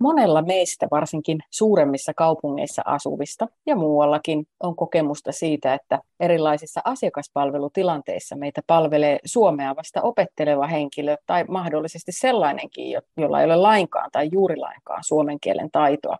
Monella meistä, varsinkin suuremmissa kaupungeissa asuvista ja muuallakin, on kokemusta siitä, että erilaisissa asiakaspalvelutilanteissa meitä palvelee suomea vasta opetteleva henkilö tai mahdollisesti sellainenkin, jolla ei ole lainkaan tai juuri lainkaan suomen kielen taitoa.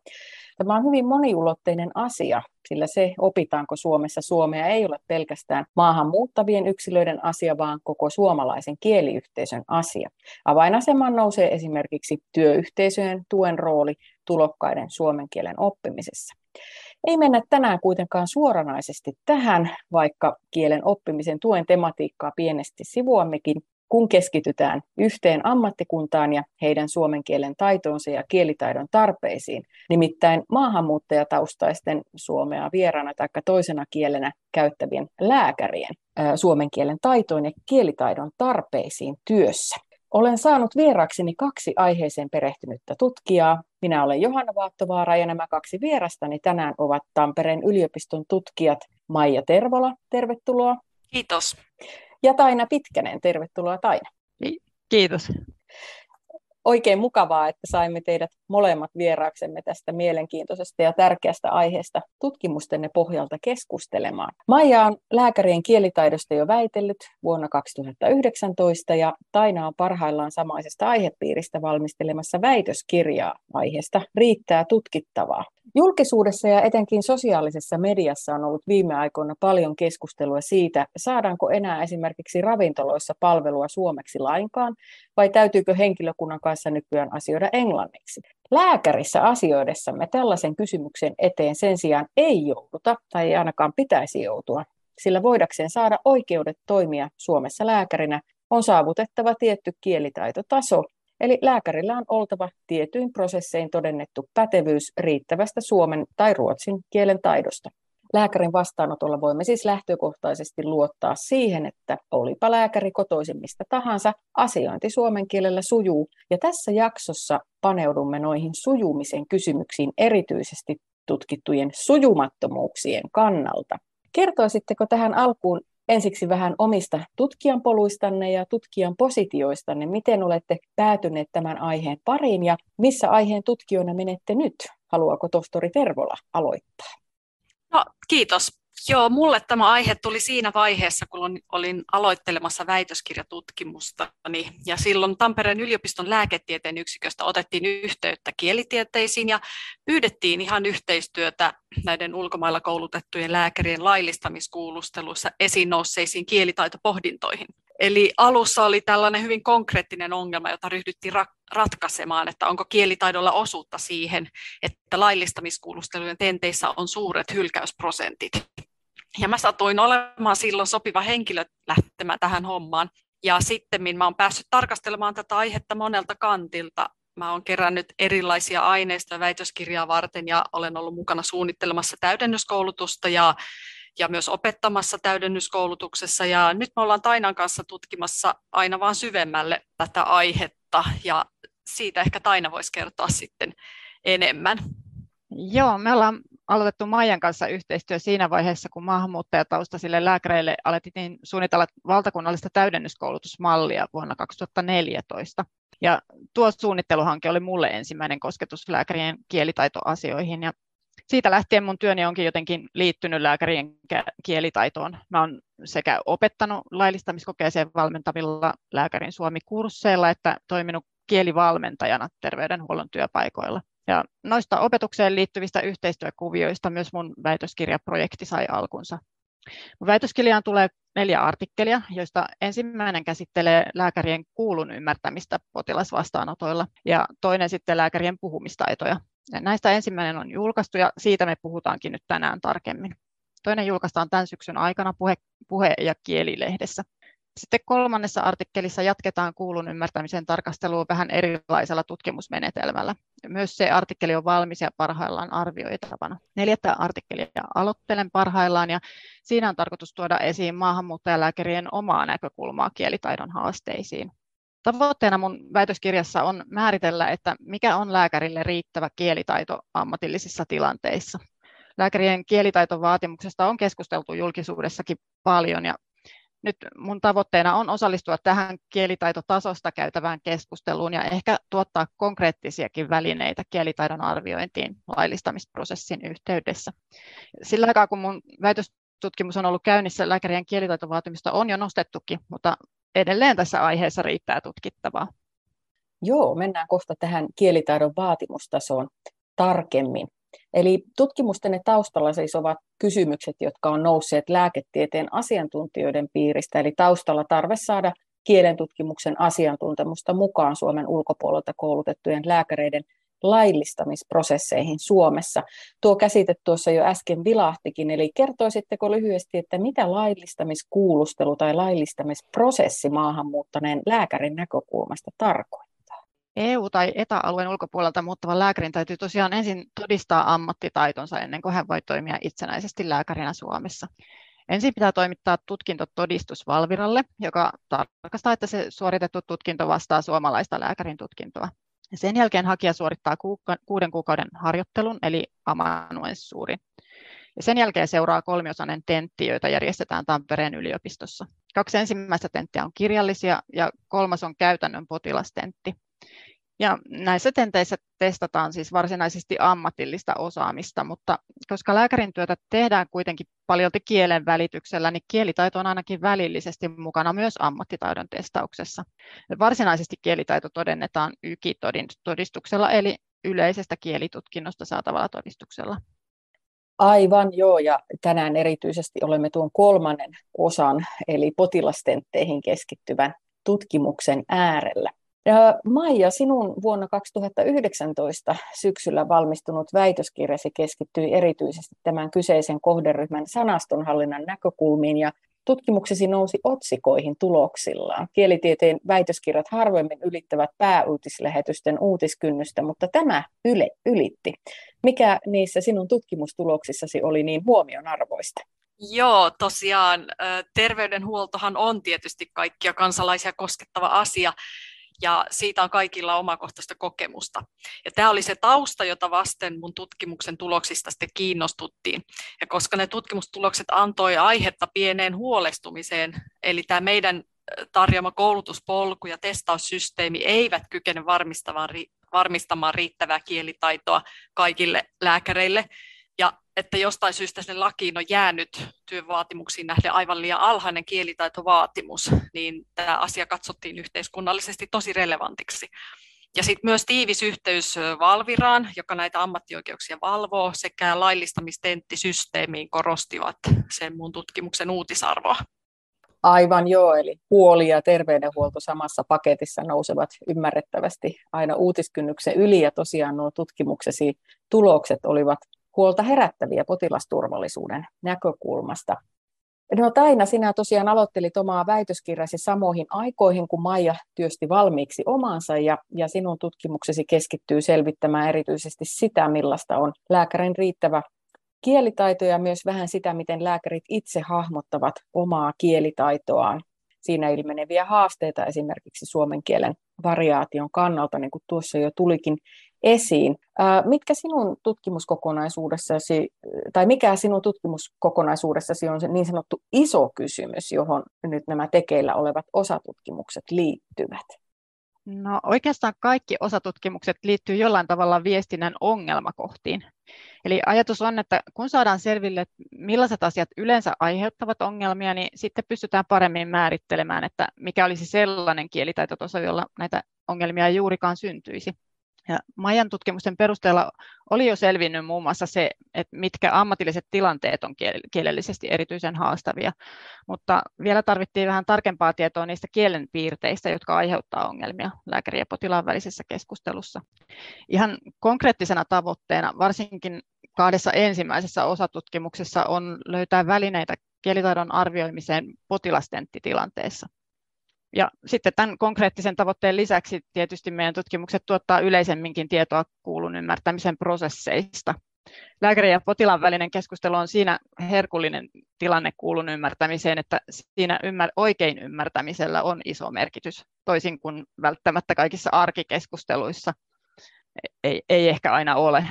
Tämä on hyvin moniulotteinen asia, sillä se, opitaanko Suomessa suomea, ei ole pelkästään maahanmuuttavien yksilöiden asia, vaan koko suomalaisen kieliyhteisön asia. Avainasemaan nousee esimerkiksi työyhteisöjen tuen rooli tulokkaiden suomen kielen oppimisessa. Ei mennä tänään kuitenkaan suoranaisesti tähän, vaikka kielen oppimisen tuen tematiikkaa pienesti sivuammekin, kun keskitytään yhteen ammattikuntaan ja heidän suomen kielen taitoonsa ja kielitaidon tarpeisiin, nimittäin maahanmuuttajataustaisten suomea vieraana tai toisena kielenä käyttävien lääkärien suomen kielen taitoon ja kielitaidon tarpeisiin työssä. Olen saanut vieraakseni kaksi aiheeseen perehtynyttä tutkijaa. Minä olen Johanna Vaattovaara ja nämä kaksi vierastani tänään ovat Tampereen yliopiston tutkijat Maija Tervola. Tervetuloa. Kiitos ja Taina Pitkänen. Tervetuloa Taina. Kiitos. Oikein mukavaa, että saimme teidät molemmat vieraaksemme tästä mielenkiintoisesta ja tärkeästä aiheesta tutkimustenne pohjalta keskustelemaan. Maija on lääkärien kielitaidosta jo väitellyt vuonna 2019 ja Taina on parhaillaan samaisesta aihepiiristä valmistelemassa väitöskirjaa aiheesta Riittää tutkittavaa. Julkisuudessa ja etenkin sosiaalisessa mediassa on ollut viime aikoina paljon keskustelua siitä, saadaanko enää esimerkiksi ravintoloissa palvelua suomeksi lainkaan, vai täytyykö henkilökunnan kanssa nykyään asioida englanniksi. Lääkärissä asioidessamme tällaisen kysymyksen eteen sen sijaan ei jouduta, tai ei ainakaan pitäisi joutua, sillä voidakseen saada oikeudet toimia Suomessa lääkärinä, on saavutettava tietty kielitaitotaso, Eli lääkärillä on oltava tietyin prosessein todennettu pätevyys riittävästä suomen tai ruotsin kielen taidosta. Lääkärin vastaanotolla voimme siis lähtökohtaisesti luottaa siihen, että olipa lääkäri kotoisimmista tahansa, asiointi suomen kielellä sujuu. Ja tässä jaksossa paneudumme noihin sujumisen kysymyksiin erityisesti tutkittujen sujumattomuuksien kannalta. Kertoisitteko tähän alkuun ensiksi vähän omista tutkijan poluistanne ja tutkijan positioistanne. Miten olette päätyneet tämän aiheen pariin ja missä aiheen tutkijoina menette nyt? Haluaako tohtori Tervola aloittaa? No, kiitos. Joo, mulle tämä aihe tuli siinä vaiheessa, kun olin aloittelemassa väitöskirjatutkimusta. Ja silloin Tampereen yliopiston lääketieteen yksiköstä otettiin yhteyttä kielitieteisiin ja pyydettiin ihan yhteistyötä näiden ulkomailla koulutettujen lääkärien laillistamiskuulusteluissa esiin nousseisiin kielitaitopohdintoihin. Eli alussa oli tällainen hyvin konkreettinen ongelma, jota ryhdyttiin ratkaisemaan, että onko kielitaidolla osuutta siihen, että laillistamiskuulustelujen tenteissä on suuret hylkäysprosentit. Ja mä satuin olemaan silloin sopiva henkilö lähtemään tähän hommaan. Ja sitten mä olen päässyt tarkastelemaan tätä aihetta monelta kantilta. Mä olen kerännyt erilaisia aineistoja väitöskirjaa varten ja olen ollut mukana suunnittelemassa täydennyskoulutusta ja, ja myös opettamassa täydennyskoulutuksessa. Ja nyt me ollaan Tainan kanssa tutkimassa aina vaan syvemmälle tätä aihetta ja siitä ehkä Taina voisi kertoa sitten enemmän. Joo, me ollaan aloitettu Maijan kanssa yhteistyö siinä vaiheessa, kun maahanmuuttajataustaisille lääkäreille alettiin suunnitella valtakunnallista täydennyskoulutusmallia vuonna 2014. Ja tuo suunnitteluhanke oli mulle ensimmäinen kosketus lääkärien kielitaitoasioihin ja siitä lähtien mun työni onkin jotenkin liittynyt lääkärien kielitaitoon. Mä oon sekä opettanut laillistamiskokeeseen valmentavilla lääkärin Suomi-kursseilla että toiminut kielivalmentajana terveydenhuollon työpaikoilla. Ja noista opetukseen liittyvistä yhteistyökuvioista myös mun väitöskirjaprojekti sai alkunsa. Mun väitöskirjaan tulee neljä artikkelia, joista ensimmäinen käsittelee lääkärien kuulun ymmärtämistä potilasvastaanotoilla ja toinen sitten lääkärien puhumistaitoja. Ja näistä ensimmäinen on julkaistu ja siitä me puhutaankin nyt tänään tarkemmin. Toinen julkaistaan tämän syksyn aikana puhe, puhe- ja kielilehdessä. Sitten kolmannessa artikkelissa jatketaan kuulun ymmärtämisen tarkastelua vähän erilaisella tutkimusmenetelmällä. Myös se artikkeli on valmis ja parhaillaan arvioitavana. Neljättä artikkelia aloittelen parhaillaan ja siinä on tarkoitus tuoda esiin maahanmuuttajalääkärien omaa näkökulmaa kielitaidon haasteisiin. Tavoitteena mun väitöskirjassa on määritellä, että mikä on lääkärille riittävä kielitaito ammatillisissa tilanteissa. Lääkärien kielitaitovaatimuksesta on keskusteltu julkisuudessakin paljon ja nyt mun tavoitteena on osallistua tähän kielitaitotasosta käytävään keskusteluun ja ehkä tuottaa konkreettisiakin välineitä kielitaidon arviointiin laillistamisprosessin yhteydessä. Sillä aikaa, kun mun väitöstutkimus on ollut käynnissä, lääkärien kielitaitovaatimusta on jo nostettukin, mutta edelleen tässä aiheessa riittää tutkittavaa. Joo, mennään kohta tähän kielitaidon vaatimustasoon tarkemmin. Eli tutkimustenne taustalla siis ovat kysymykset, jotka on nousseet lääketieteen asiantuntijoiden piiristä, eli taustalla tarve saada kielen tutkimuksen asiantuntemusta mukaan Suomen ulkopuolelta koulutettujen lääkäreiden laillistamisprosesseihin Suomessa. Tuo käsite tuossa jo äsken vilahtikin, eli kertoisitteko lyhyesti, että mitä laillistamiskuulustelu tai laillistamisprosessi maahanmuuttaneen lääkärin näkökulmasta tarkoittaa? EU- tai ETA-alueen ulkopuolelta muuttavan lääkärin täytyy tosiaan ensin todistaa ammattitaitonsa ennen kuin hän voi toimia itsenäisesti lääkärinä Suomessa. Ensin pitää toimittaa tutkintotodistus Valviralle, joka tarkastaa, että se suoritettu tutkinto vastaa suomalaista lääkärin tutkintoa. Sen jälkeen hakija suorittaa kuuden kuukauden harjoittelun, eli amanuenssuurin. Ja sen jälkeen seuraa kolmiosainen tentti, joita järjestetään Tampereen yliopistossa. Kaksi ensimmäistä tenttiä on kirjallisia ja kolmas on käytännön potilastentti. Ja näissä tenteissä testataan siis varsinaisesti ammatillista osaamista, mutta koska lääkärin työtä tehdään kuitenkin paljon kielen välityksellä, niin kielitaito on ainakin välillisesti mukana myös ammattitaidon testauksessa. Varsinaisesti kielitaito todennetaan YKI-todistuksella, eli yleisestä kielitutkinnosta saatavalla todistuksella. Aivan joo, ja tänään erityisesti olemme tuon kolmannen osan, eli potilastentteihin keskittyvän tutkimuksen äärellä. Maija, sinun vuonna 2019 syksyllä valmistunut väitöskirjasi keskittyi erityisesti tämän kyseisen kohderyhmän sanastonhallinnan näkökulmiin ja tutkimuksesi nousi otsikoihin tuloksillaan. Kielitieteen väitöskirjat harvemmin ylittävät pääuutislähetysten uutiskynnystä, mutta tämä yle, ylitti. Mikä niissä sinun tutkimustuloksissasi oli niin huomionarvoista? Joo, tosiaan terveydenhuoltohan on tietysti kaikkia kansalaisia koskettava asia, ja siitä on kaikilla omakohtaista kokemusta. Ja tämä oli se tausta, jota vasten mun tutkimuksen tuloksista sitten kiinnostuttiin. Ja koska ne tutkimustulokset antoi aihetta pieneen huolestumiseen, eli tämä meidän tarjoama koulutuspolku ja testaussysteemi eivät kykene varmistamaan, varmistamaan riittävää kielitaitoa kaikille lääkäreille, ja että jostain syystä sinne lakiin on jäänyt työvaatimuksiin nähden aivan liian alhainen kielitaitovaatimus, niin tämä asia katsottiin yhteiskunnallisesti tosi relevantiksi. Ja sitten myös tiivis yhteys Valviraan, joka näitä ammattioikeuksia valvoo, sekä laillistamistenttisysteemiin korostivat sen mun tutkimuksen uutisarvoa. Aivan joo, eli huoli ja terveydenhuolto samassa paketissa nousevat ymmärrettävästi aina uutiskynnyksen yli, ja tosiaan nuo tutkimuksesi tulokset olivat huolta herättäviä potilasturvallisuuden näkökulmasta. No Taina, sinä tosiaan aloittelit omaa väitöskirjasi samoihin aikoihin, kun Maija työsti valmiiksi omansa, ja, ja sinun tutkimuksesi keskittyy selvittämään erityisesti sitä, millaista on lääkärin riittävä kielitaito ja myös vähän sitä, miten lääkärit itse hahmottavat omaa kielitaitoaan. Siinä ilmeneviä haasteita esimerkiksi suomen kielen variaation kannalta, niin kuin tuossa jo tulikin esiin. Mitkä sinun tutkimuskokonaisuudessasi, tai mikä sinun tutkimuskokonaisuudessasi on se niin sanottu iso kysymys, johon nyt nämä tekeillä olevat osatutkimukset liittyvät? No oikeastaan kaikki osatutkimukset liittyy jollain tavalla viestinnän ongelmakohtiin. Eli ajatus on, että kun saadaan selville, millaiset asiat yleensä aiheuttavat ongelmia, niin sitten pystytään paremmin määrittelemään, että mikä olisi sellainen kielitaitotaso, jolla näitä ongelmia juurikaan syntyisi. Ja Majan tutkimusten perusteella oli jo selvinnyt muun muassa se, että mitkä ammatilliset tilanteet on kielellisesti erityisen haastavia, mutta vielä tarvittiin vähän tarkempaa tietoa niistä kielen piirteistä, jotka aiheuttaa ongelmia lääkärin ja potilaan välisessä keskustelussa. Ihan konkreettisena tavoitteena, varsinkin kahdessa ensimmäisessä osatutkimuksessa, on löytää välineitä kielitaidon arvioimiseen potilastenttitilanteessa. Ja sitten tämän konkreettisen tavoitteen lisäksi tietysti meidän tutkimukset tuottaa yleisemminkin tietoa kuulun ymmärtämisen prosesseista. Lääkärin ja potilaan välinen keskustelu on siinä herkullinen tilanne kuulun ymmärtämiseen, että siinä ymmär- oikein ymmärtämisellä on iso merkitys, toisin kuin välttämättä kaikissa arkikeskusteluissa ei, ei ehkä aina ole.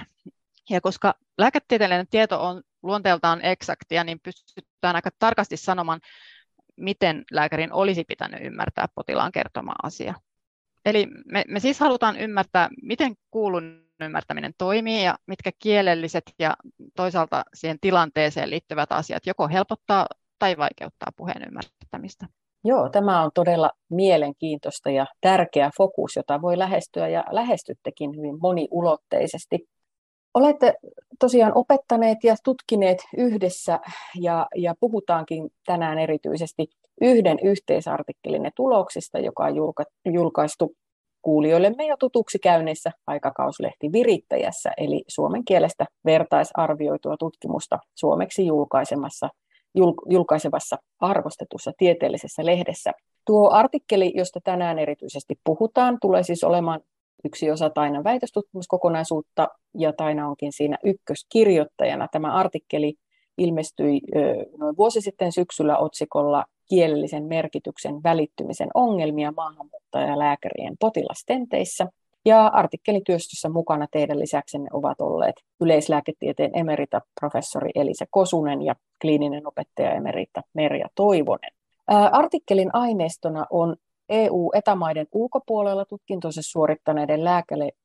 Ja koska lääketieteellinen tieto on luonteeltaan eksaktia, niin pystytään aika tarkasti sanomaan, miten lääkärin olisi pitänyt ymmärtää potilaan kertoma asia. Eli me, me siis halutaan ymmärtää, miten kuulun ymmärtäminen toimii ja mitkä kielelliset ja toisaalta siihen tilanteeseen liittyvät asiat joko helpottaa tai vaikeuttaa puheen ymmärtämistä. Joo, tämä on todella mielenkiintoista ja tärkeä fokus, jota voi lähestyä ja lähestyttekin hyvin moniulotteisesti. Olette tosiaan opettaneet ja tutkineet yhdessä ja, ja puhutaankin tänään erityisesti yhden yhteisartikkelin tuloksista, joka on julkaistu kuulijoillemme jo tutuksi käynnissä aikakauslehti Virittäjässä, eli suomen kielestä vertaisarvioitua tutkimusta suomeksi julkaisemassa, julkaisevassa arvostetussa tieteellisessä lehdessä. Tuo artikkeli, josta tänään erityisesti puhutaan, tulee siis olemaan yksi osa Tainan väitöstutkimuskokonaisuutta, ja Taina onkin siinä ykköskirjoittajana. Tämä artikkeli ilmestyi noin vuosi sitten syksyllä otsikolla Kielellisen merkityksen välittymisen ongelmia maahanmuuttajalääkärien potilastenteissä. Ja artikkelityöstössä mukana teidän lisäksenne ovat olleet yleislääketieteen emerita professori Elisa Kosunen ja kliininen opettaja emerita Merja Toivonen. Artikkelin aineistona on EU-etämaiden ulkopuolella tutkintonsa suorittaneiden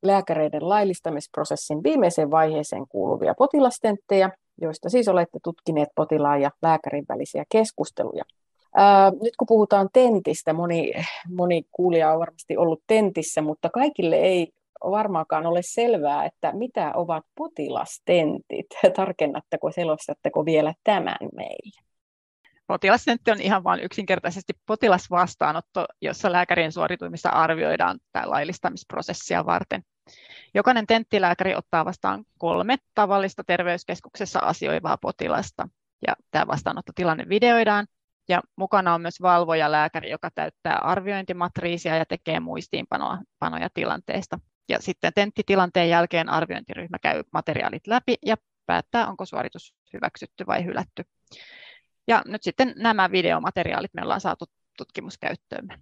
lääkäreiden laillistamisprosessin viimeiseen vaiheeseen kuuluvia potilastenttejä, joista siis olette tutkineet potilaan ja lääkärin välisiä keskusteluja. Ää, nyt kun puhutaan tentistä, moni, moni kuulija on varmasti ollut tentissä, mutta kaikille ei varmaankaan ole selvää, että mitä ovat potilastentit. Tarkennatteko, selostatteko vielä tämän meille? Potilastentti on ihan vain yksinkertaisesti potilasvastaanotto, jossa lääkärin suoritumista arvioidaan tämä laillistamisprosessia varten. Jokainen tenttilääkäri ottaa vastaan kolme tavallista terveyskeskuksessa asioivaa potilasta. Ja tämä vastaanottotilanne videoidaan ja mukana on myös valvoja lääkäri, joka täyttää arviointimatriisia ja tekee muistiinpanoja tilanteesta. Ja sitten tenttitilanteen jälkeen arviointiryhmä käy materiaalit läpi ja päättää, onko suoritus hyväksytty vai hylätty. Ja nyt sitten nämä videomateriaalit me ollaan saatu tutkimuskäyttöömme.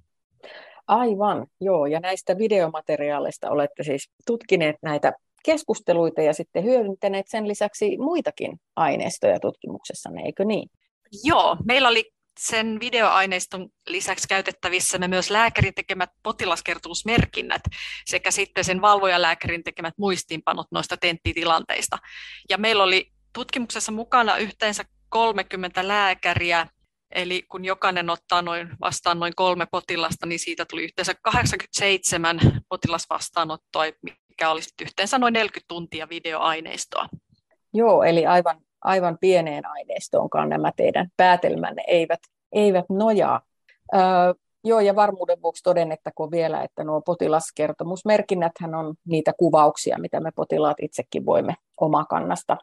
Aivan, joo. Ja näistä videomateriaaleista olette siis tutkineet näitä keskusteluita ja sitten hyödyntäneet sen lisäksi muitakin aineistoja tutkimuksessanne, eikö niin? Joo, meillä oli sen videoaineiston lisäksi käytettävissä me myös lääkärin tekemät potilaskertomusmerkinnät sekä sitten sen valvojalääkärin tekemät muistiinpanot noista tenttitilanteista. Ja meillä oli tutkimuksessa mukana yhteensä 30 lääkäriä, eli kun jokainen ottaa noin vastaan noin kolme potilasta, niin siitä tuli yhteensä 87 potilasvastaanottoa, mikä olisi yhteensä noin 40 tuntia videoaineistoa. Joo, eli aivan, aivan pieneen aineistoonkaan nämä teidän päätelmänne eivät, eivät nojaa. Öö, joo, ja varmuuden vuoksi todennettakoon vielä, että nuo potilaskertomusmerkinnäthän on niitä kuvauksia, mitä me potilaat itsekin voimme omakannasta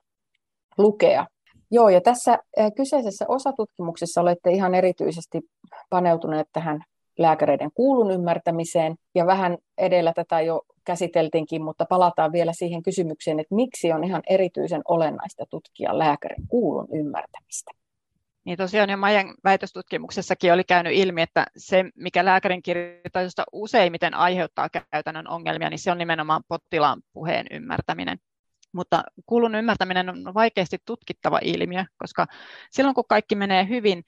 lukea. Joo, ja tässä kyseisessä osatutkimuksessa olette ihan erityisesti paneutuneet tähän lääkäreiden kuulun ymmärtämiseen, ja vähän edellä tätä jo käsiteltiinkin, mutta palataan vielä siihen kysymykseen, että miksi on ihan erityisen olennaista tutkia lääkärin kuulun ymmärtämistä. Niin tosiaan jo Majan väitöstutkimuksessakin oli käynyt ilmi, että se, mikä lääkärin kirjoitusta useimmiten aiheuttaa käytännön ongelmia, niin se on nimenomaan potilaan puheen ymmärtäminen. Mutta kuulun ymmärtäminen on vaikeasti tutkittava ilmiö, koska silloin kun kaikki menee hyvin,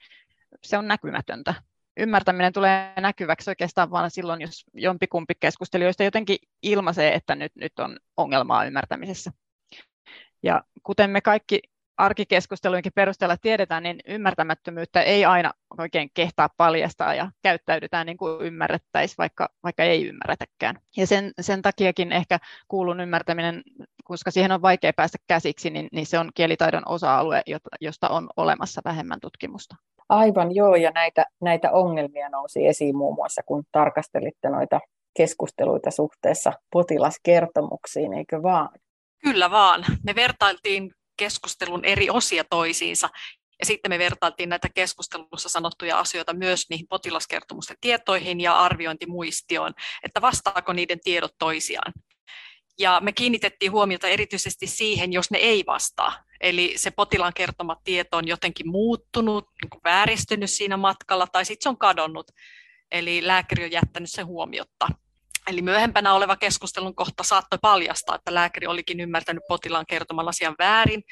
se on näkymätöntä. Ymmärtäminen tulee näkyväksi oikeastaan vain silloin, jos jompikumpi keskustelijoista jotenkin ilmaisee, että nyt, nyt on ongelmaa ymmärtämisessä. Ja kuten me kaikki arkikeskusteluinkin perusteella tiedetään, niin ymmärtämättömyyttä ei aina oikein kehtaa paljastaa ja käyttäydytään niin kuin ymmärrettäisiin, vaikka, vaikka ei ymmärretäkään. Ja sen, sen takiakin ehkä kuulun ymmärtäminen, koska siihen on vaikea päästä käsiksi, niin, niin se on kielitaidon osa-alue, josta on olemassa vähemmän tutkimusta. Aivan joo, ja näitä, näitä ongelmia nousi esiin muun muassa, kun tarkastelitte noita keskusteluita suhteessa potilaskertomuksiin, eikö vaan? Kyllä vaan. Me vertailtiin keskustelun eri osia toisiinsa. Ja sitten me vertailtiin näitä keskustelussa sanottuja asioita myös niihin potilaskertomusten tietoihin ja arviointimuistioon, että vastaako niiden tiedot toisiaan. Ja me kiinnitettiin huomiota erityisesti siihen, jos ne ei vastaa. Eli se potilaan kertoma tieto on jotenkin muuttunut, niin kuin vääristynyt siinä matkalla tai sitten se on kadonnut. Eli lääkäri on jättänyt sen huomiotta. Eli myöhempänä oleva keskustelun kohta saattoi paljastaa, että lääkäri olikin ymmärtänyt potilaan kertoman asian väärin,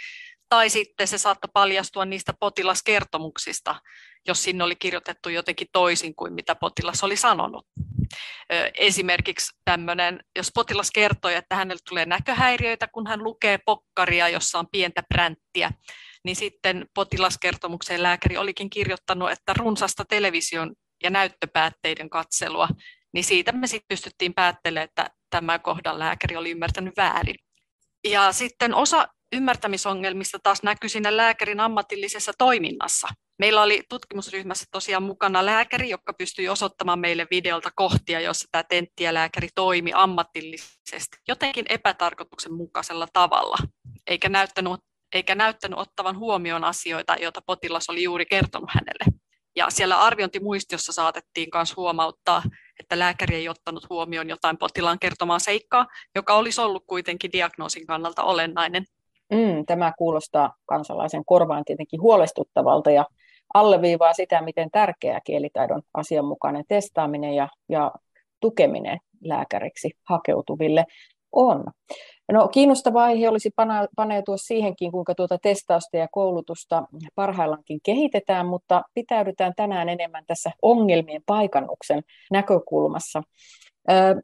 tai sitten se saattoi paljastua niistä potilaskertomuksista, jos sinne oli kirjoitettu jotenkin toisin kuin mitä potilas oli sanonut. Esimerkiksi tämmöinen, jos potilas kertoi, että hänelle tulee näköhäiriöitä, kun hän lukee pokkaria, jossa on pientä pränttiä, niin sitten potilaskertomukseen lääkäri olikin kirjoittanut, että runsasta television ja näyttöpäätteiden katselua niin siitä me sitten pystyttiin päättelemään, että tämä kohdan lääkäri oli ymmärtänyt väärin. Ja sitten osa ymmärtämisongelmista taas näkyi siinä lääkärin ammatillisessa toiminnassa. Meillä oli tutkimusryhmässä tosiaan mukana lääkäri, joka pystyi osoittamaan meille videolta kohtia, jossa tämä tenttiälääkäri toimi ammatillisesti jotenkin epätarkoituksenmukaisella tavalla, eikä näyttänyt, eikä näyttänyt ottavan huomioon asioita, joita potilas oli juuri kertonut hänelle. Ja siellä arviointimuistiossa saatettiin myös huomauttaa, että lääkäri ei ottanut huomioon jotain potilaan kertomaa seikkaa, joka olisi ollut kuitenkin diagnoosin kannalta olennainen. Mm, tämä kuulostaa kansalaisen korvaan tietenkin huolestuttavalta ja alleviivaa sitä, miten tärkeää kielitaidon asianmukainen testaaminen ja, ja tukeminen lääkäriksi hakeutuville on. No, kiinnostava aihe olisi paneutua siihenkin, kuinka tuota testausta ja koulutusta parhaillaankin kehitetään, mutta pitäydytään tänään enemmän tässä ongelmien paikannuksen näkökulmassa.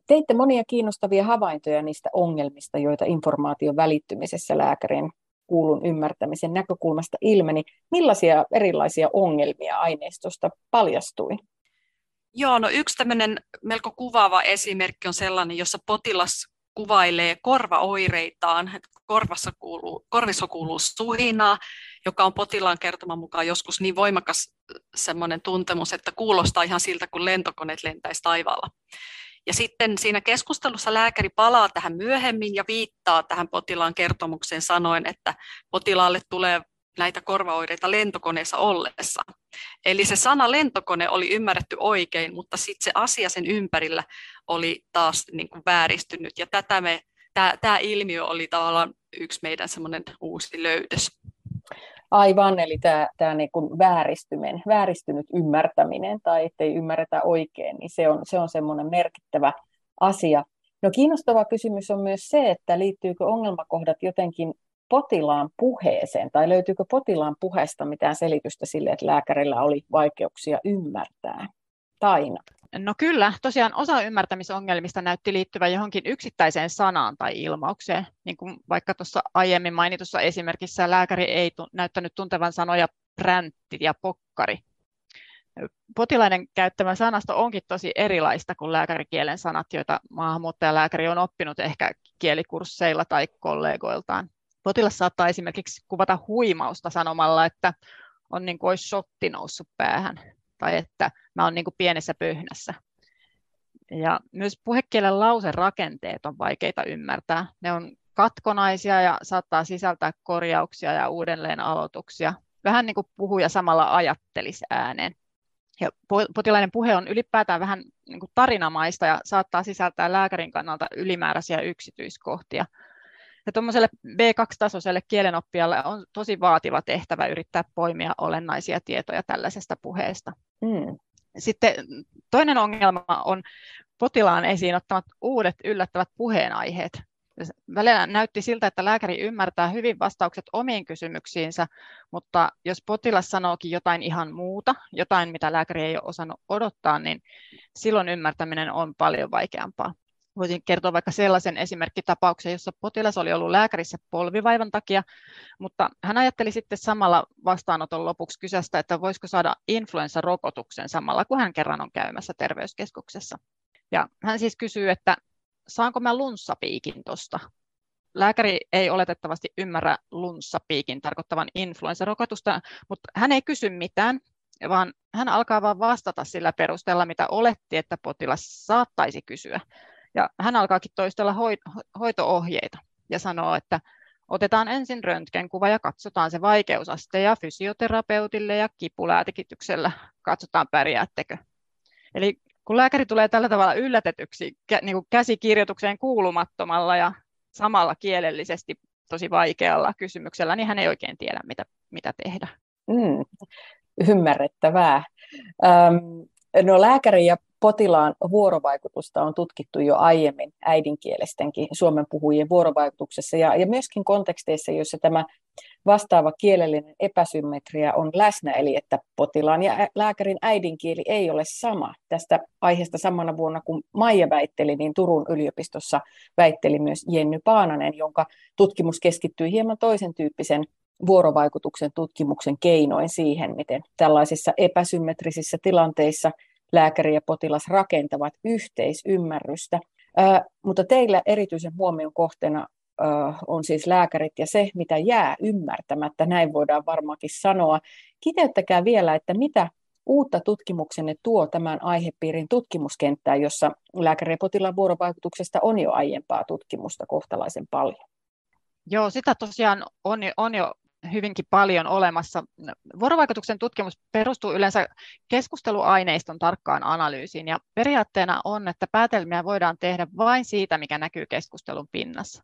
Teitte monia kiinnostavia havaintoja niistä ongelmista, joita informaation välittymisessä lääkärin kuulun ymmärtämisen näkökulmasta ilmeni. Millaisia erilaisia ongelmia aineistosta paljastui? Joo, no yksi tämmöinen melko kuvaava esimerkki on sellainen, jossa potilas kuvailee korvaoireitaan, korvassa kuuluu, korvissa kuuluu suhinaa, joka on potilaan kertoman mukaan joskus niin voimakas semmoinen tuntemus, että kuulostaa ihan siltä, kun lentokoneet lentäisi taivaalla. Ja sitten siinä keskustelussa lääkäri palaa tähän myöhemmin ja viittaa tähän potilaan kertomukseen sanoen, että potilaalle tulee näitä korvaoireita lentokoneessa ollessa. Eli se sana lentokone oli ymmärretty oikein, mutta sitten se asia sen ympärillä oli taas niin kuin vääristynyt. Ja tätä me, tämä, tämä ilmiö oli tavallaan yksi meidän semmoinen uusi löydös. Aivan, eli tämä, tämä niin kuin vääristyminen, vääristynyt ymmärtäminen tai ettei ymmärretä oikein, niin se on, se on semmoinen merkittävä asia. No kiinnostava kysymys on myös se, että liittyykö ongelmakohdat jotenkin potilaan puheeseen, tai löytyykö potilaan puheesta mitään selitystä sille, että lääkärillä oli vaikeuksia ymmärtää? Taina. No kyllä, tosiaan osa ymmärtämisongelmista näytti liittyvän johonkin yksittäiseen sanaan tai ilmaukseen. Niin kuin vaikka tuossa aiemmin mainitussa esimerkissä lääkäri ei tu- näyttänyt tuntevan sanoja präntti ja pokkari. Potilaiden käyttämä sanasto onkin tosi erilaista kuin lääkärikielen sanat, joita maahanmuuttajalääkäri on oppinut ehkä kielikursseilla tai kollegoiltaan. Potilas saattaa esimerkiksi kuvata huimausta sanomalla, että on niin kuin olisi shotti noussut päähän tai että mä oon niin pienessä pöhnässä. Ja myös puhekielen lauserakenteet on vaikeita ymmärtää. Ne on katkonaisia ja saattaa sisältää korjauksia ja uudelleen aloituksia. Vähän niin kuin puhuja samalla ajattelisi ääneen. Ja potilainen puhe on ylipäätään vähän niin kuin tarinamaista ja saattaa sisältää lääkärin kannalta ylimääräisiä yksityiskohtia – ja tuommoiselle B2-tasoiselle kielenoppijalle on tosi vaativa tehtävä yrittää poimia olennaisia tietoja tällaisesta puheesta. Mm. Sitten toinen ongelma on potilaan esiin ottamat uudet yllättävät puheenaiheet. Välillä näytti siltä, että lääkäri ymmärtää hyvin vastaukset omiin kysymyksiinsä, mutta jos potilas sanookin jotain ihan muuta, jotain mitä lääkäri ei ole osannut odottaa, niin silloin ymmärtäminen on paljon vaikeampaa. Voisin kertoa vaikka sellaisen esimerkkitapauksen, jossa potilas oli ollut lääkärissä polvivaivan takia, mutta hän ajatteli sitten samalla vastaanoton lopuksi kysästä, että voisiko saada influenssarokotuksen samalla, kun hän kerran on käymässä terveyskeskuksessa. Ja hän siis kysyy, että saanko mä lunssapiikin tuosta? Lääkäri ei oletettavasti ymmärrä lunssapiikin tarkoittavan influenssarokotusta, mutta hän ei kysy mitään, vaan hän alkaa vain vastata sillä perusteella, mitä oletti, että potilas saattaisi kysyä. Ja hän alkaakin toistella hoito-ohjeita ja sanoo, että otetaan ensin röntgenkuva ja katsotaan se vaikeusaste ja fysioterapeutille ja kipuläätikityksellä katsotaan pärjäättekö. Eli kun lääkäri tulee tällä tavalla yllätetyksi niin kuin käsikirjoitukseen kuulumattomalla ja samalla kielellisesti tosi vaikealla kysymyksellä, niin hän ei oikein tiedä, mitä, mitä tehdä. Mm, ymmärrettävää. Ähm, no lääkäri ja potilaan vuorovaikutusta on tutkittu jo aiemmin äidinkielestenkin Suomen puhujien vuorovaikutuksessa ja, ja myöskin konteksteissa, joissa tämä vastaava kielellinen epäsymmetria on läsnä, eli että potilaan ja lääkärin äidinkieli ei ole sama. Tästä aiheesta samana vuonna, kun Maija väitteli, niin Turun yliopistossa väitteli myös Jenny Paananen, jonka tutkimus keskittyi hieman toisen tyyppisen vuorovaikutuksen tutkimuksen keinoin siihen, miten tällaisissa epäsymmetrisissä tilanteissa lääkäri ja potilas rakentavat yhteisymmärrystä. Äh, mutta teillä erityisen huomion kohteena on siis lääkärit ja se, mitä jää ymmärtämättä, näin voidaan varmaankin sanoa. Kiteyttäkää vielä, että mitä uutta tutkimuksenne tuo tämän aihepiirin tutkimuskenttään, jossa lääkäri- ja potilaan vuorovaikutuksesta on jo aiempaa tutkimusta kohtalaisen paljon? Joo, sitä tosiaan on, on jo hyvinkin paljon olemassa. Vuorovaikutuksen tutkimus perustuu yleensä keskusteluaineiston tarkkaan analyysiin ja periaatteena on, että päätelmiä voidaan tehdä vain siitä, mikä näkyy keskustelun pinnassa.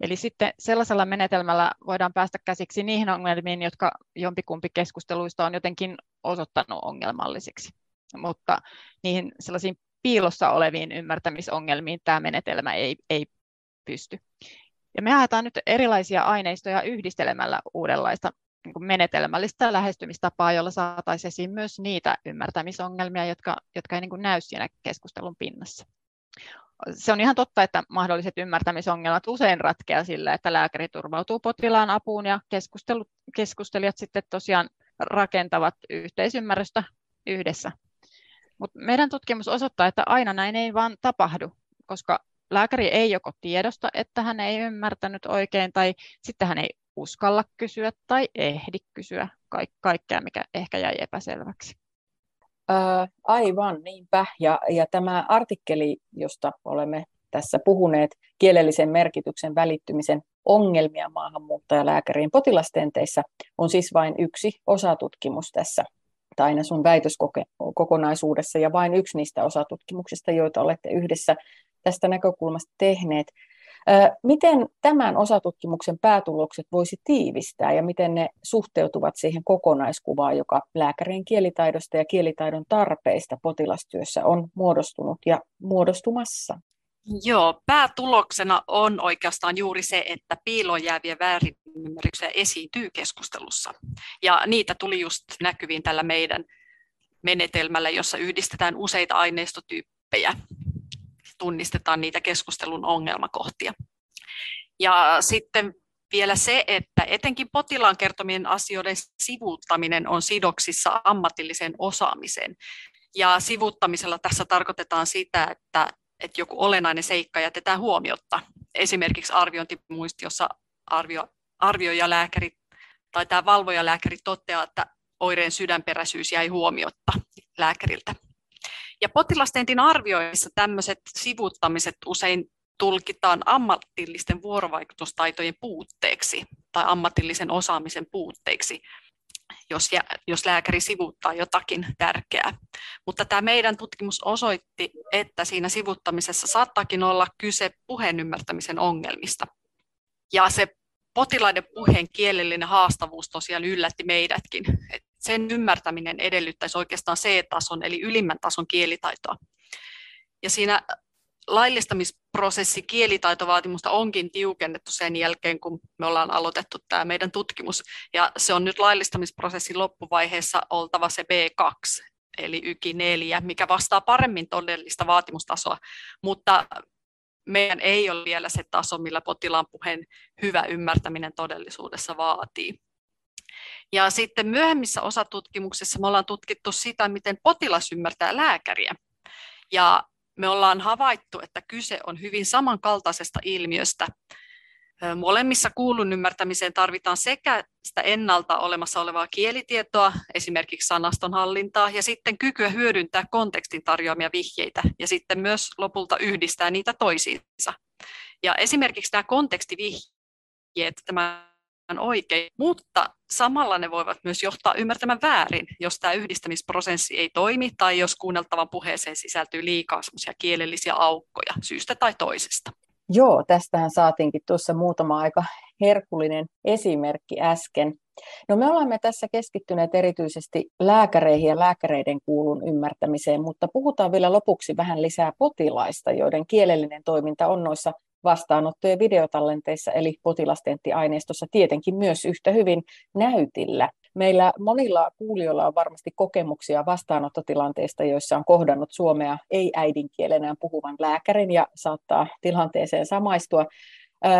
Eli sitten sellaisella menetelmällä voidaan päästä käsiksi niihin ongelmiin, jotka jompikumpi keskusteluista on jotenkin osoittanut ongelmallisiksi. Mutta niihin sellaisiin piilossa oleviin ymmärtämisongelmiin tämä menetelmä ei, ei pysty. Ja me haetaan nyt erilaisia aineistoja yhdistelemällä uudenlaista niin menetelmällistä lähestymistapaa, jolla saataisiin esiin myös niitä ymmärtämisongelmia, jotka, jotka ei niin näy siinä keskustelun pinnassa se on ihan totta, että mahdolliset ymmärtämisongelmat usein ratkeaa sillä, että lääkäri turvautuu potilaan apuun ja keskustelijat sitten tosiaan rakentavat yhteisymmärrystä yhdessä. Mutta meidän tutkimus osoittaa, että aina näin ei vaan tapahdu, koska lääkäri ei joko tiedosta, että hän ei ymmärtänyt oikein, tai sitten hän ei uskalla kysyä tai ehdi kysyä kaikkea, mikä ehkä jäi epäselväksi. Ää, aivan, niinpä. Ja, ja tämä artikkeli, josta olemme tässä puhuneet, kielellisen merkityksen välittymisen ongelmia maahanmuuttajalääkäriin potilastenteissä, on siis vain yksi osatutkimus tässä tai aina sun väitöskokonaisuudessa ja vain yksi niistä osatutkimuksista, joita olette yhdessä tästä näkökulmasta tehneet. Miten tämän osatutkimuksen päätulokset voisi tiivistää ja miten ne suhteutuvat siihen kokonaiskuvaan, joka lääkärin kielitaidosta ja kielitaidon tarpeista potilastyössä on muodostunut ja muodostumassa? Joo, päätuloksena on oikeastaan juuri se, että piiloon jääviä väärinymmärryksiä esiintyy keskustelussa. Ja niitä tuli just näkyviin tällä meidän menetelmällä, jossa yhdistetään useita aineistotyyppejä tunnistetaan niitä keskustelun ongelmakohtia. Ja sitten vielä se, että etenkin potilaan kertomien asioiden sivuuttaminen on sidoksissa ammatilliseen osaamiseen. Ja sivuuttamisella tässä tarkoitetaan sitä, että, että joku olennainen seikka jätetään huomiotta. Esimerkiksi arviointimuistiossa arvio, arvioijalääkäri tai tämä valvojalääkäri toteaa, että oireen sydänperäisyys jäi huomiotta lääkäriltä. Ja potilastentin arvioissa tämmöiset sivuttamiset usein tulkitaan ammatillisten vuorovaikutustaitojen puutteeksi tai ammatillisen osaamisen puutteeksi, jos, jos lääkäri sivuuttaa jotakin tärkeää. Mutta tämä meidän tutkimus osoitti, että siinä sivuttamisessa saattaakin olla kyse puheen ymmärtämisen ongelmista. Ja se potilaiden puheen kielellinen haastavuus tosiaan yllätti meidätkin. Et sen ymmärtäminen edellyttäisi oikeastaan C-tason eli ylimmän tason kielitaitoa. Ja siinä laillistamisprosessi kielitaitovaatimusta onkin tiukennettu sen jälkeen, kun me ollaan aloitettu tämä meidän tutkimus. Ja se on nyt laillistamisprosessin loppuvaiheessa oltava se B2, eli YKI 4, mikä vastaa paremmin todellista vaatimustasoa. Mutta meidän ei ole vielä se taso, millä potilaan puheen hyvä ymmärtäminen todellisuudessa vaatii. Ja sitten myöhemmissä osatutkimuksissa me ollaan tutkittu sitä, miten potilas ymmärtää lääkäriä. Ja me ollaan havaittu, että kyse on hyvin samankaltaisesta ilmiöstä. Molemmissa kuulun ymmärtämiseen tarvitaan sekä sitä ennalta olemassa olevaa kielitietoa, esimerkiksi sanastonhallintaa, ja sitten kykyä hyödyntää kontekstin tarjoamia vihjeitä, ja sitten myös lopulta yhdistää niitä toisiinsa. Ja esimerkiksi nämä kontekstivihjeet, tämä oikein, mutta samalla ne voivat myös johtaa ymmärtämään väärin, jos tämä yhdistämisprosessi ei toimi tai jos kuunneltavan puheeseen sisältyy liikaa kielellisiä aukkoja syystä tai toisesta. Joo, tästähän saatiinkin tuossa muutama aika herkullinen esimerkki äsken. No me olemme tässä keskittyneet erityisesti lääkäreihin ja lääkäreiden kuulun ymmärtämiseen, mutta puhutaan vielä lopuksi vähän lisää potilaista, joiden kielellinen toiminta on noissa vastaanottojen videotallenteissa eli potilastenttiaineistossa tietenkin myös yhtä hyvin näytillä. Meillä monilla kuulijoilla on varmasti kokemuksia vastaanottotilanteista, joissa on kohdannut suomea ei-äidinkielenään puhuvan lääkärin ja saattaa tilanteeseen samaistua.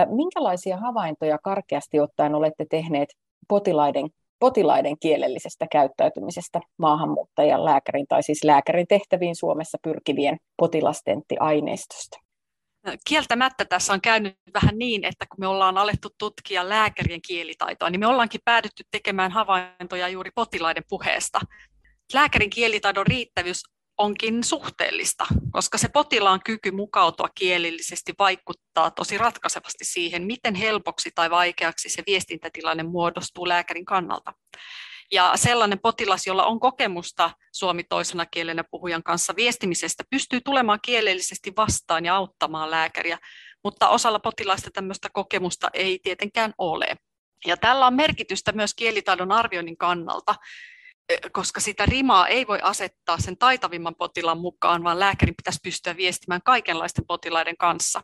Minkälaisia havaintoja karkeasti ottaen olette tehneet potilaiden, potilaiden kielellisestä käyttäytymisestä maahanmuuttajan lääkärin tai siis lääkärin tehtäviin Suomessa pyrkivien potilastenttiaineistosta? Kieltämättä tässä on käynyt vähän niin, että kun me ollaan alettu tutkia lääkärien kielitaitoa, niin me ollaankin päädytty tekemään havaintoja juuri potilaiden puheesta. Lääkärin kielitaidon riittävyys onkin suhteellista, koska se potilaan kyky mukautua kielellisesti vaikuttaa tosi ratkaisevasti siihen, miten helpoksi tai vaikeaksi se viestintätilanne muodostuu lääkärin kannalta. Ja sellainen potilas, jolla on kokemusta suomi toisena kielenä puhujan kanssa viestimisestä, pystyy tulemaan kielellisesti vastaan ja auttamaan lääkäriä, mutta osalla potilaista tämmöistä kokemusta ei tietenkään ole. Ja tällä on merkitystä myös kielitaidon arvioinnin kannalta, e, koska sitä rimaa ei voi asettaa sen taitavimman potilaan mukaan, vaan lääkärin pitäisi pystyä viestimään kaikenlaisten potilaiden kanssa.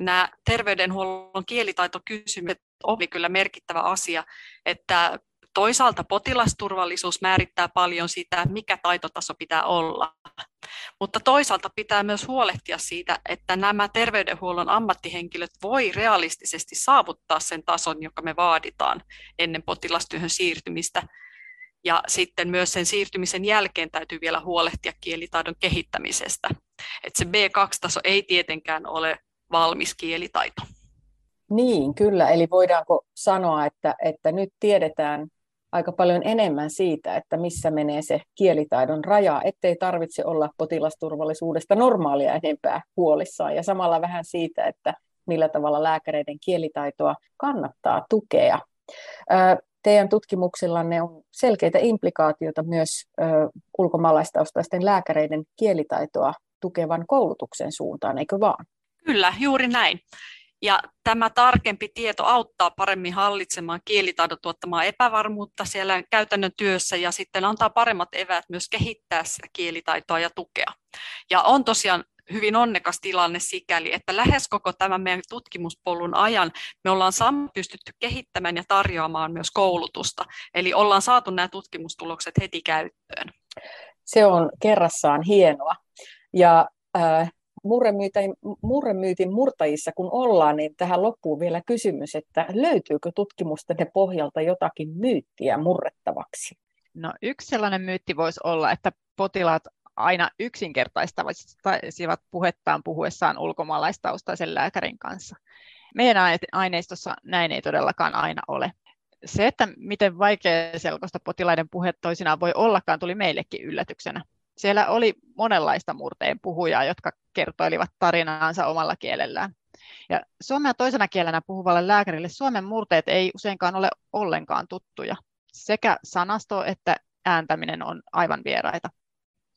Nämä terveydenhuollon kielitaitokysymykset oli kyllä merkittävä asia, että Toisaalta potilasturvallisuus määrittää paljon sitä, mikä taitotaso pitää olla. Mutta toisaalta pitää myös huolehtia siitä, että nämä terveydenhuollon ammattihenkilöt voi realistisesti saavuttaa sen tason, joka me vaaditaan ennen potilastyöhön siirtymistä. Ja sitten myös sen siirtymisen jälkeen täytyy vielä huolehtia kielitaidon kehittämisestä. Että se B2-taso ei tietenkään ole valmis kielitaito. Niin, kyllä. Eli voidaanko sanoa, että, että nyt tiedetään aika paljon enemmän siitä, että missä menee se kielitaidon raja, ettei tarvitse olla potilasturvallisuudesta normaalia enempää huolissaan ja samalla vähän siitä, että millä tavalla lääkäreiden kielitaitoa kannattaa tukea. Teidän tutkimuksillanne on selkeitä implikaatioita myös ulkomaalaistaustaisten lääkäreiden kielitaitoa tukevan koulutuksen suuntaan, eikö vaan? Kyllä, juuri näin. Ja tämä tarkempi tieto auttaa paremmin hallitsemaan kielitaidon tuottamaa epävarmuutta siellä käytännön työssä ja sitten antaa paremmat eväät myös kehittää sitä kielitaitoa ja tukea. Ja on tosiaan hyvin onnekas tilanne sikäli, että lähes koko tämän meidän tutkimuspolun ajan me ollaan pystytty kehittämään ja tarjoamaan myös koulutusta. Eli ollaan saatu nämä tutkimustulokset heti käyttöön. Se on kerrassaan hienoa. Ja äh, murremyytin, murremyytin murtajissa kun ollaan, niin tähän loppuu vielä kysymys, että löytyykö tutkimusten pohjalta jotakin myyttiä murrettavaksi? No yksi sellainen myytti voisi olla, että potilaat aina yksinkertaistaisivat puhettaan puhuessaan ulkomaalaistaustaisen lääkärin kanssa. Meidän aineistossa näin ei todellakaan aina ole. Se, että miten vaikea selkoista potilaiden puhe toisinaan voi ollakaan, tuli meillekin yllätyksenä. Siellä oli monenlaista murteen puhujaa, jotka kertoilivat tarinaansa omalla kielellään. Ja suomea toisena kielenä puhuvalle lääkärille suomen murteet ei useinkaan ole ollenkaan tuttuja. Sekä sanasto että ääntäminen on aivan vieraita.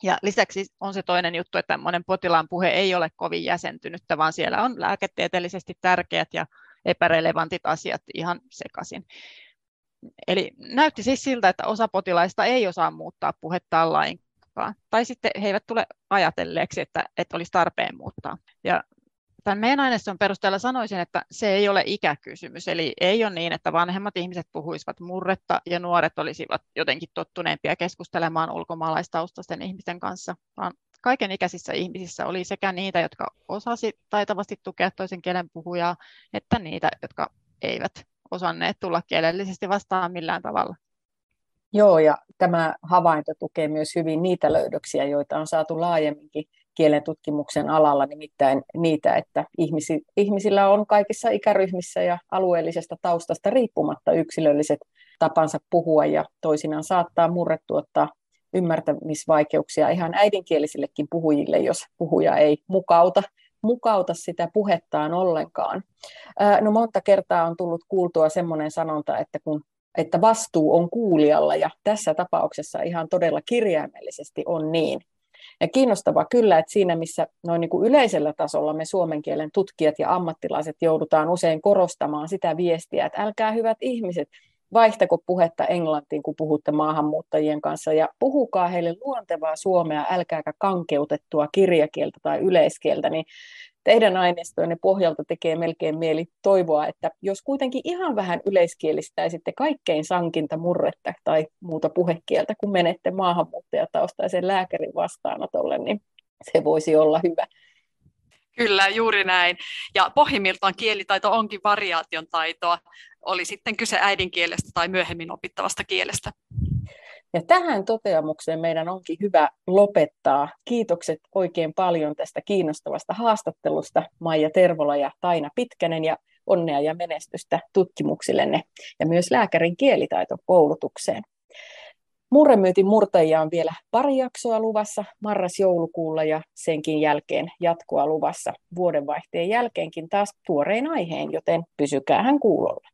Ja lisäksi on se toinen juttu, että monen potilaan puhe ei ole kovin jäsentynyttä, vaan siellä on lääketieteellisesti tärkeät ja epärelevantit asiat ihan sekaisin. Eli näytti siis siltä, että osa potilaista ei osaa muuttaa puhettaan lainkaan mukaan. Tai sitten he eivät tule ajatelleeksi, että, että olisi tarpeen muuttaa. Ja tämän meidän aineiston perusteella sanoisin, että se ei ole ikäkysymys. Eli ei ole niin, että vanhemmat ihmiset puhuisivat murretta ja nuoret olisivat jotenkin tottuneempia keskustelemaan ulkomaalaistaustaisten ihmisten kanssa, vaan kaiken ikäisissä ihmisissä oli sekä niitä, jotka osasi taitavasti tukea toisen kielen puhujaa, että niitä, jotka eivät osanneet tulla kielellisesti vastaan millään tavalla. Joo, ja tämä havainto tukee myös hyvin niitä löydöksiä, joita on saatu laajemminkin kielen tutkimuksen alalla, nimittäin niitä, että ihmisi, ihmisillä on kaikissa ikäryhmissä ja alueellisesta taustasta riippumatta yksilölliset tapansa puhua ja toisinaan saattaa murretuottaa ymmärtämisvaikeuksia ihan äidinkielisillekin puhujille, jos puhuja ei mukauta, mukauta sitä puhettaan ollenkaan. No monta kertaa on tullut kuultua semmoinen sanonta, että kun että vastuu on kuulijalla ja tässä tapauksessa ihan todella kirjaimellisesti on niin. Ja kiinnostava kyllä, että siinä missä noin niin kuin yleisellä tasolla me suomen kielen tutkijat ja ammattilaiset joudutaan usein korostamaan sitä viestiä, että älkää hyvät ihmiset, vaihtako puhetta englantiin, kun puhutte maahanmuuttajien kanssa, ja puhukaa heille luontevaa suomea, älkääkä kankeutettua kirjakieltä tai yleiskieltä, niin teidän aineistojenne pohjalta tekee melkein mieli toivoa, että jos kuitenkin ihan vähän yleiskielistäisitte kaikkein sankinta murretta tai muuta puhekieltä, kun menette maahanmuuttajataustaisen lääkärin vastaanotolle, niin se voisi olla hyvä. Kyllä, juuri näin. Ja pohjimmiltaan kielitaito onkin variaation taitoa, oli sitten kyse äidinkielestä tai myöhemmin opittavasta kielestä. Ja tähän toteamukseen meidän onkin hyvä lopettaa. Kiitokset oikein paljon tästä kiinnostavasta haastattelusta Maija Tervola ja Taina Pitkänen ja onnea ja menestystä tutkimuksillenne ja myös lääkärin kielitaitokoulutukseen. Murremyytin murtajia on vielä pari jaksoa luvassa marras-joulukuulla ja senkin jälkeen jatkoa luvassa vuodenvaihteen jälkeenkin taas tuorein aiheen, joten pysykäähän kuulolla.